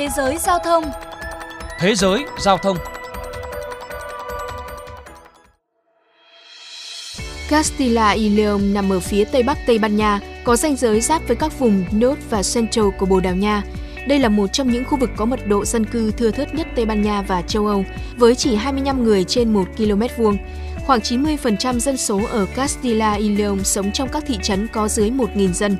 Thế giới giao thông Thế giới giao thông Castilla y León nằm ở phía tây bắc Tây Ban Nha, có ranh giới giáp với các vùng North và Central của Bồ Đào Nha. Đây là một trong những khu vực có mật độ dân cư thưa thớt nhất Tây Ban Nha và châu Âu, với chỉ 25 người trên 1 km vuông. Khoảng 90% dân số ở Castilla y León sống trong các thị trấn có dưới 1.000 dân.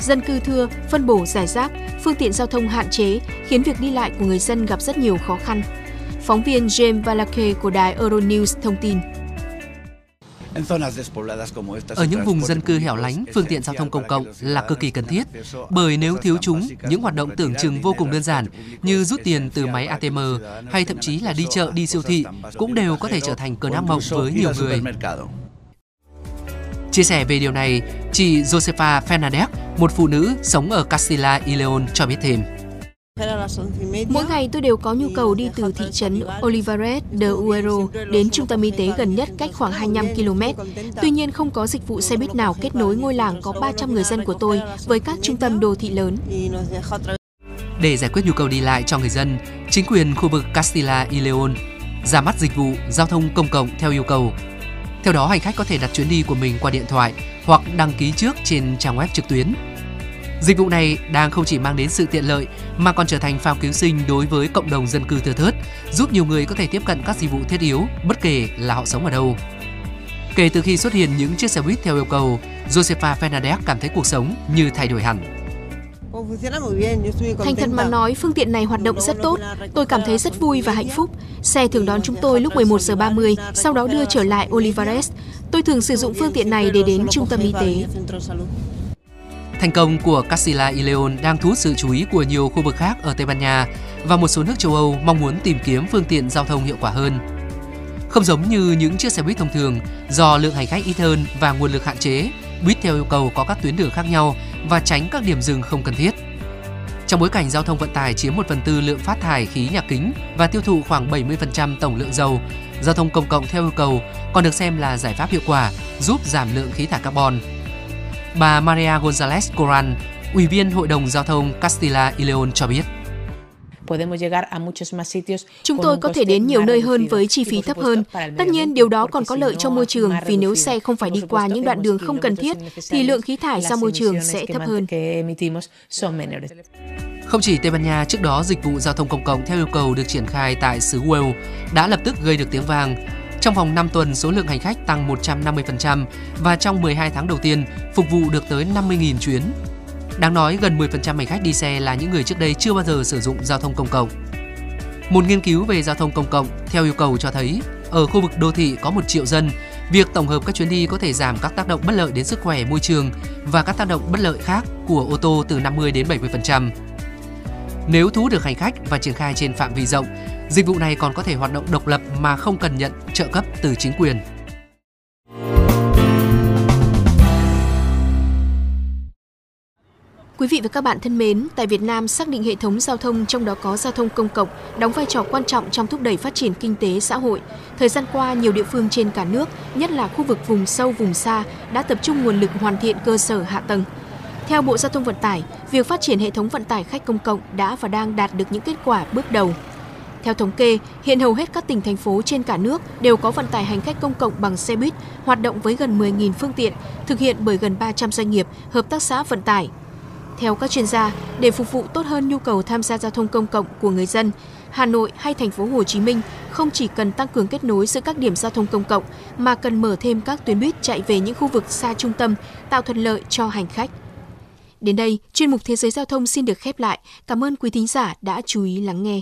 Dân cư thưa, phân bổ giải rác, phương tiện giao thông hạn chế khiến việc đi lại của người dân gặp rất nhiều khó khăn. Phóng viên James Valache của đài Euronews thông tin. Ở những vùng dân cư hẻo lánh, phương tiện giao thông công cộng là cực kỳ cần thiết, bởi nếu thiếu chúng, những hoạt động tưởng chừng vô cùng đơn giản như rút tiền từ máy ATM hay thậm chí là đi chợ, đi siêu thị cũng đều có thể trở thành cơn ác mộng với nhiều người. Chia sẻ về điều này, chị Josefa Fernandez, một phụ nữ sống ở Castilla y León cho biết thêm. Mỗi ngày tôi đều có nhu cầu đi từ thị trấn Olivares de Uero đến trung tâm y tế gần nhất cách khoảng 25 km. Tuy nhiên không có dịch vụ xe buýt nào kết nối ngôi làng có 300 người dân của tôi với các trung tâm đô thị lớn. Để giải quyết nhu cầu đi lại cho người dân, chính quyền khu vực Castilla y León ra mắt dịch vụ giao thông công cộng theo yêu cầu. Theo đó, hành khách có thể đặt chuyến đi của mình qua điện thoại hoặc đăng ký trước trên trang web trực tuyến Dịch vụ này đang không chỉ mang đến sự tiện lợi mà còn trở thành phao cứu sinh đối với cộng đồng dân cư thưa thớt, giúp nhiều người có thể tiếp cận các dịch vụ thiết yếu bất kể là họ sống ở đâu. Kể từ khi xuất hiện những chiếc xe buýt theo yêu cầu, Josefa Fernandez cảm thấy cuộc sống như thay đổi hẳn. Thành thật mà nói, phương tiện này hoạt động rất tốt. Tôi cảm thấy rất vui và hạnh phúc. Xe thường đón chúng tôi lúc 11 giờ 30, sau đó đưa trở lại Olivares. Tôi thường sử dụng phương tiện này để đến trung tâm y tế. Thành công của Castilla y León đang thu hút sự chú ý của nhiều khu vực khác ở Tây Ban Nha và một số nước châu Âu mong muốn tìm kiếm phương tiện giao thông hiệu quả hơn. Không giống như những chiếc xe buýt thông thường, do lượng hành khách ít hơn và nguồn lực hạn chế, buýt theo yêu cầu có các tuyến đường khác nhau và tránh các điểm dừng không cần thiết. Trong bối cảnh giao thông vận tải chiếm 1 phần tư lượng phát thải khí nhà kính và tiêu thụ khoảng 70% tổng lượng dầu, giao thông công cộng theo yêu cầu còn được xem là giải pháp hiệu quả giúp giảm lượng khí thải carbon Bà Maria González Coran, Ủy viên Hội đồng Giao thông Castilla y León cho biết. Chúng tôi có thể đến nhiều nơi hơn với chi phí thấp hơn. Tất nhiên, điều đó còn có lợi cho môi trường vì nếu xe không phải đi qua những đoạn đường không cần thiết, thì lượng khí thải ra môi trường sẽ thấp hơn. Không chỉ Tây Ban Nha, trước đó dịch vụ giao thông công cộng theo yêu cầu được triển khai tại xứ Wales đã lập tức gây được tiếng vang. Trong vòng 5 tuần, số lượng hành khách tăng 150% và trong 12 tháng đầu tiên, phục vụ được tới 50.000 chuyến. Đáng nói, gần 10% hành khách đi xe là những người trước đây chưa bao giờ sử dụng giao thông công cộng. Một nghiên cứu về giao thông công cộng theo yêu cầu cho thấy, ở khu vực đô thị có 1 triệu dân, việc tổng hợp các chuyến đi có thể giảm các tác động bất lợi đến sức khỏe môi trường và các tác động bất lợi khác của ô tô từ 50 đến 70%. Nếu thu hút được hành khách và triển khai trên phạm vi rộng, Dịch vụ này còn có thể hoạt động độc lập mà không cần nhận trợ cấp từ chính quyền. Quý vị và các bạn thân mến, tại Việt Nam xác định hệ thống giao thông trong đó có giao thông công cộng đóng vai trò quan trọng trong thúc đẩy phát triển kinh tế xã hội. Thời gian qua, nhiều địa phương trên cả nước, nhất là khu vực vùng sâu vùng xa đã tập trung nguồn lực hoàn thiện cơ sở hạ tầng. Theo Bộ Giao thông Vận tải, việc phát triển hệ thống vận tải khách công cộng đã và đang đạt được những kết quả bước đầu. Theo thống kê, hiện hầu hết các tỉnh thành phố trên cả nước đều có vận tải hành khách công cộng bằng xe buýt, hoạt động với gần 10.000 phương tiện, thực hiện bởi gần 300 doanh nghiệp, hợp tác xã vận tải. Theo các chuyên gia, để phục vụ tốt hơn nhu cầu tham gia giao thông công cộng của người dân, Hà Nội hay thành phố Hồ Chí Minh không chỉ cần tăng cường kết nối giữa các điểm giao thông công cộng mà cần mở thêm các tuyến buýt chạy về những khu vực xa trung tâm, tạo thuận lợi cho hành khách. Đến đây, chuyên mục Thế giới giao thông xin được khép lại. Cảm ơn quý thính giả đã chú ý lắng nghe.